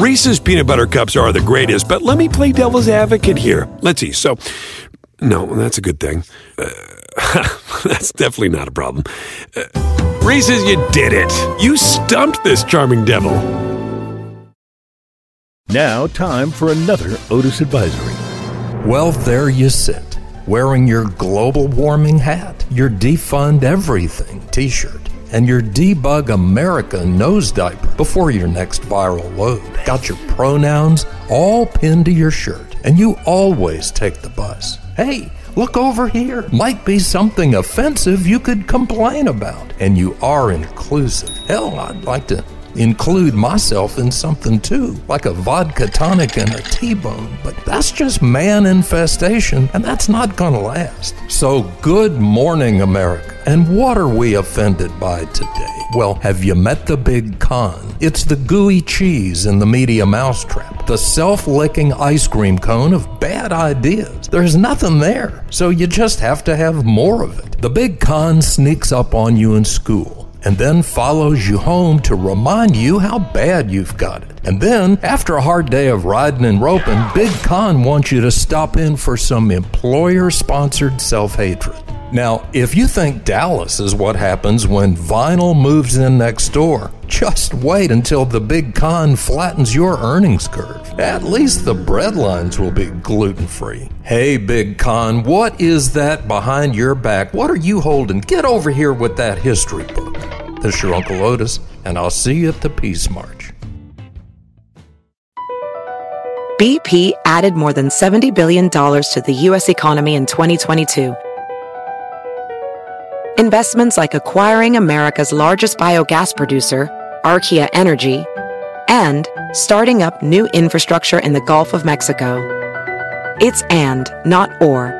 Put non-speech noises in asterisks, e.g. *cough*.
Reese's peanut butter cups are the greatest, but let me play devil's advocate here. Let's see. So, no, that's a good thing. Uh, *laughs* that's definitely not a problem. Uh, Reese's, you did it. You stumped this charming devil. Now, time for another Otis Advisory. Well, there you sit, wearing your global warming hat, your defund everything t shirt, and your debug America nose diaper before your next viral load. Got your pronouns all pinned to your shirt, and you always take the bus. Hey, look over here. Might be something offensive you could complain about, and you are inclusive. Hell, I'd like to include myself in something too, like a vodka tonic and a T-bone. But that's just man infestation, and that's not gonna last. So good morning, America. And what are we offended by today? Well, have you met the big con? It's the gooey cheese in the media mousetrap, the self-licking ice cream cone of bad ideas. There's nothing there, so you just have to have more of it. The big con sneaks up on you in school and then follows you home to remind you how bad you've got it. And then, after a hard day of riding and roping, Big Con wants you to stop in for some employer sponsored self hatred. Now, if you think Dallas is what happens when vinyl moves in next door, just wait until the big con flattens your earnings curve. At least the breadlines will be gluten free. Hey, big con, what is that behind your back? What are you holding? Get over here with that history book. This is your Uncle Otis, and I'll see you at the Peace March. BP added more than $70 billion to the U.S. economy in 2022. Investments like acquiring America's largest biogas producer, Archaea Energy, and starting up new infrastructure in the Gulf of Mexico. It's and, not or.